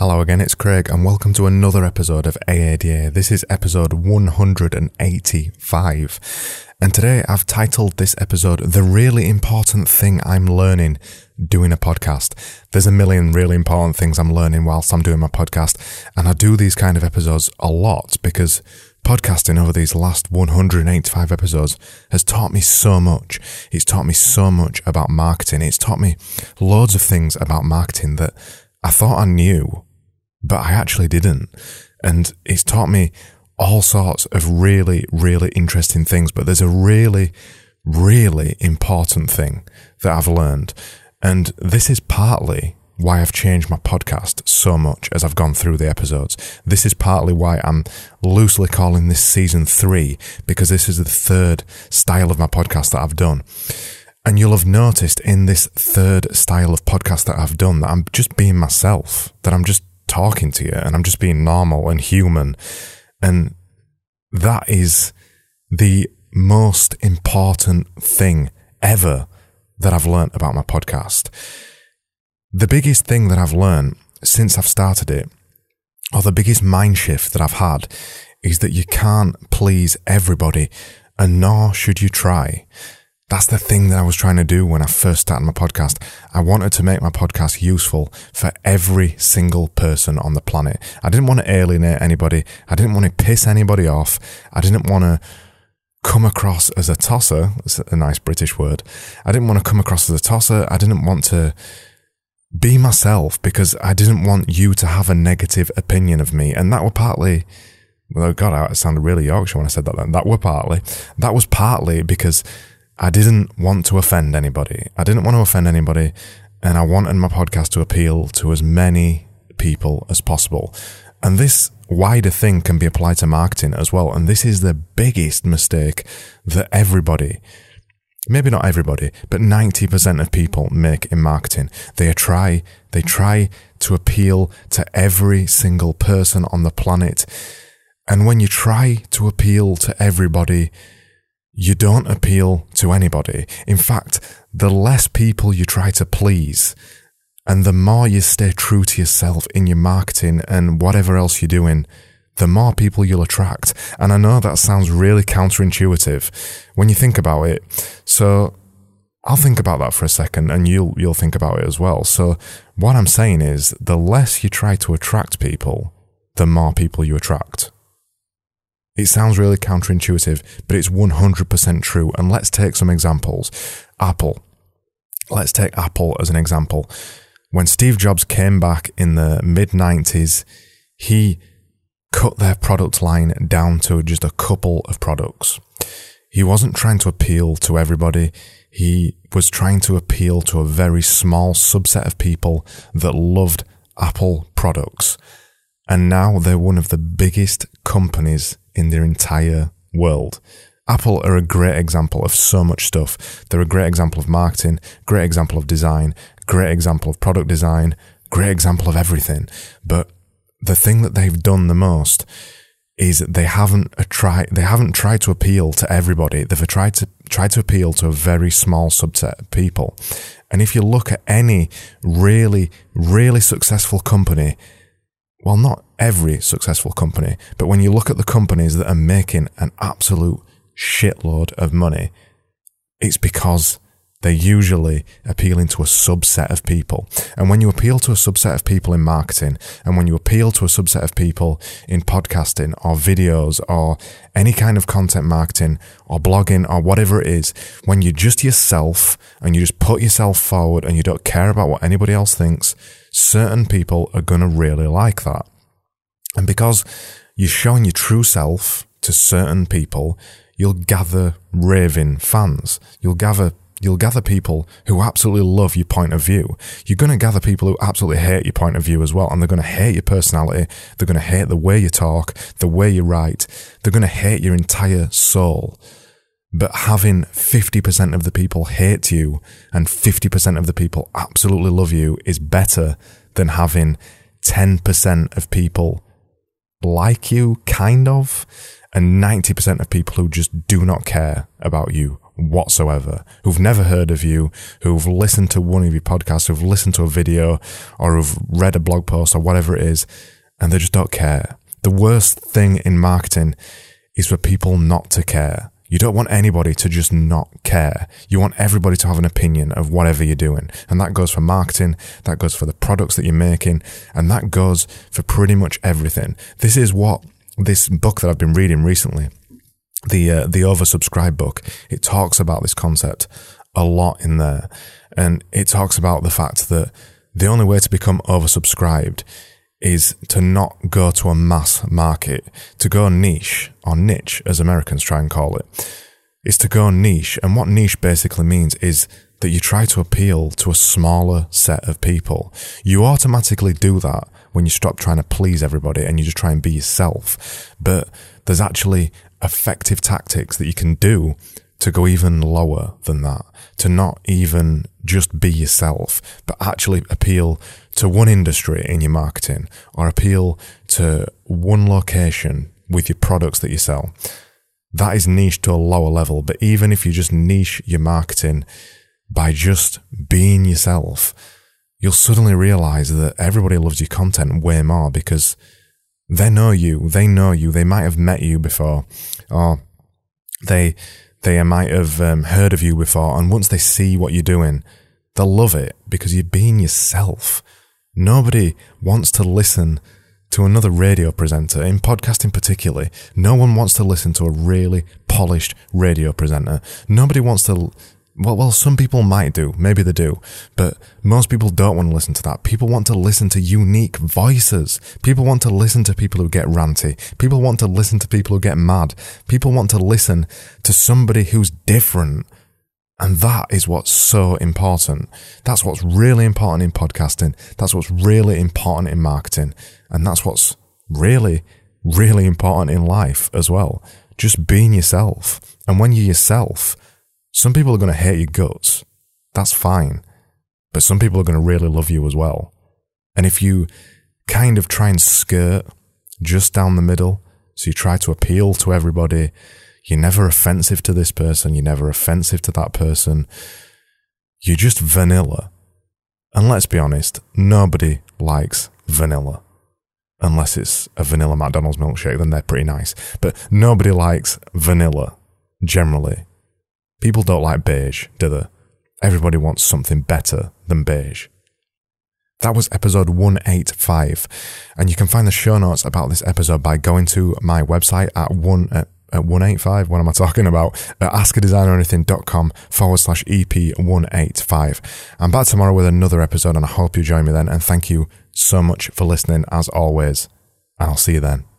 Hello again, it's Craig, and welcome to another episode of AADA. This is episode 185. And today I've titled this episode The Really Important Thing I'm Learning Doing a Podcast. There's a million really important things I'm learning whilst I'm doing my podcast, and I do these kind of episodes a lot because podcasting over these last 185 episodes has taught me so much. It's taught me so much about marketing. It's taught me loads of things about marketing that I thought I knew but I actually didn't. And it's taught me all sorts of really, really interesting things. But there's a really, really important thing that I've learned. And this is partly why I've changed my podcast so much as I've gone through the episodes. This is partly why I'm loosely calling this season three, because this is the third style of my podcast that I've done. And you'll have noticed in this third style of podcast that I've done that I'm just being myself, that I'm just talking to you and I'm just being normal and human. And that is the most important thing ever that I've learned about my podcast. The biggest thing that I've learned since I've started it, or the biggest mind shift that I've had, is that you can't please everybody and nor should you try. That's the thing that I was trying to do when I first started my podcast. I wanted to make my podcast useful for every single person on the planet. I didn't want to alienate anybody. I didn't want to piss anybody off. I didn't want to come across as a tosser. It's a nice British word. I didn't want to come across as a tosser. I didn't want to be myself because I didn't want you to have a negative opinion of me. And that were partly, well, God, I sounded really Yorkshire when I said that then. That were partly, that was partly because I didn't want to offend anybody. I didn't want to offend anybody. And I wanted my podcast to appeal to as many people as possible. And this wider thing can be applied to marketing as well. And this is the biggest mistake that everybody, maybe not everybody, but 90% of people make in marketing. They try, they try to appeal to every single person on the planet. And when you try to appeal to everybody, you don't appeal to anybody. In fact, the less people you try to please, and the more you stay true to yourself in your marketing and whatever else you're doing, the more people you'll attract. And I know that sounds really counterintuitive when you think about it. So I'll think about that for a second and you'll, you'll think about it as well. So what I'm saying is the less you try to attract people, the more people you attract. It sounds really counterintuitive, but it's 100% true. And let's take some examples. Apple. Let's take Apple as an example. When Steve Jobs came back in the mid 90s, he cut their product line down to just a couple of products. He wasn't trying to appeal to everybody. He was trying to appeal to a very small subset of people that loved Apple products. And now they're one of the biggest companies in their entire world. Apple are a great example of so much stuff. They're a great example of marketing, great example of design, great example of product design, great example of everything. But the thing that they've done the most is they haven't tried they haven't tried to appeal to everybody. They've tried to try to appeal to a very small subset of people. And if you look at any really, really successful company, well, not every successful company, but when you look at the companies that are making an absolute shitload of money, it's because they're usually appealing to a subset of people. And when you appeal to a subset of people in marketing, and when you appeal to a subset of people in podcasting or videos or any kind of content marketing or blogging or whatever it is, when you're just yourself and you just put yourself forward and you don't care about what anybody else thinks, certain people are going to really like that. And because you're showing your true self to certain people, you'll gather raving fans. You'll gather You'll gather people who absolutely love your point of view. You're going to gather people who absolutely hate your point of view as well. And they're going to hate your personality. They're going to hate the way you talk, the way you write. They're going to hate your entire soul. But having 50% of the people hate you and 50% of the people absolutely love you is better than having 10% of people like you, kind of, and 90% of people who just do not care about you whatsoever, who've never heard of you, who've listened to one of your podcasts, who've listened to a video or who've read a blog post or whatever it is, and they just don't care. The worst thing in marketing is for people not to care. You don't want anybody to just not care. You want everybody to have an opinion of whatever you're doing. And that goes for marketing, that goes for the products that you're making, and that goes for pretty much everything. This is what this book that I've been reading recently, the uh, the oversubscribed book, it talks about this concept a lot in there. And it talks about the fact that the only way to become oversubscribed is to not go to a mass market, to go niche or niche as Americans try and call it. Is to go niche. And what niche basically means is that you try to appeal to a smaller set of people. You automatically do that when you stop trying to please everybody and you just try and be yourself. But there's actually effective tactics that you can do to go even lower than that, to not even just be yourself, but actually appeal to one industry in your marketing or appeal to one location with your products that you sell. That is niche to a lower level. But even if you just niche your marketing by just being yourself, you'll suddenly realize that everybody loves your content way more because they know you. They know you. They might have met you before or they, they might have um, heard of you before. And once they see what you're doing, they'll love it because you're being yourself. Nobody wants to listen to another radio presenter, in podcasting particularly. No one wants to listen to a really polished radio presenter. Nobody wants to, well, well, some people might do, maybe they do, but most people don't want to listen to that. People want to listen to unique voices. People want to listen to people who get ranty. People want to listen to people who get mad. People want to listen to somebody who's different. And that is what's so important. That's what's really important in podcasting. That's what's really important in marketing. And that's what's really, really important in life as well. Just being yourself. And when you're yourself, some people are going to hate your guts. That's fine. But some people are going to really love you as well. And if you kind of try and skirt just down the middle, so you try to appeal to everybody, you're never offensive to this person. You're never offensive to that person. You're just vanilla. And let's be honest, nobody likes vanilla. Unless it's a vanilla McDonald's milkshake, then they're pretty nice. But nobody likes vanilla, generally. People don't like beige, do they? Everybody wants something better than beige. That was episode 185. And you can find the show notes about this episode by going to my website at one at at 185. What am I talking about? At askadesigneranything.com forward slash EP185. I'm back tomorrow with another episode and I hope you join me then. And thank you so much for listening as always. And I'll see you then.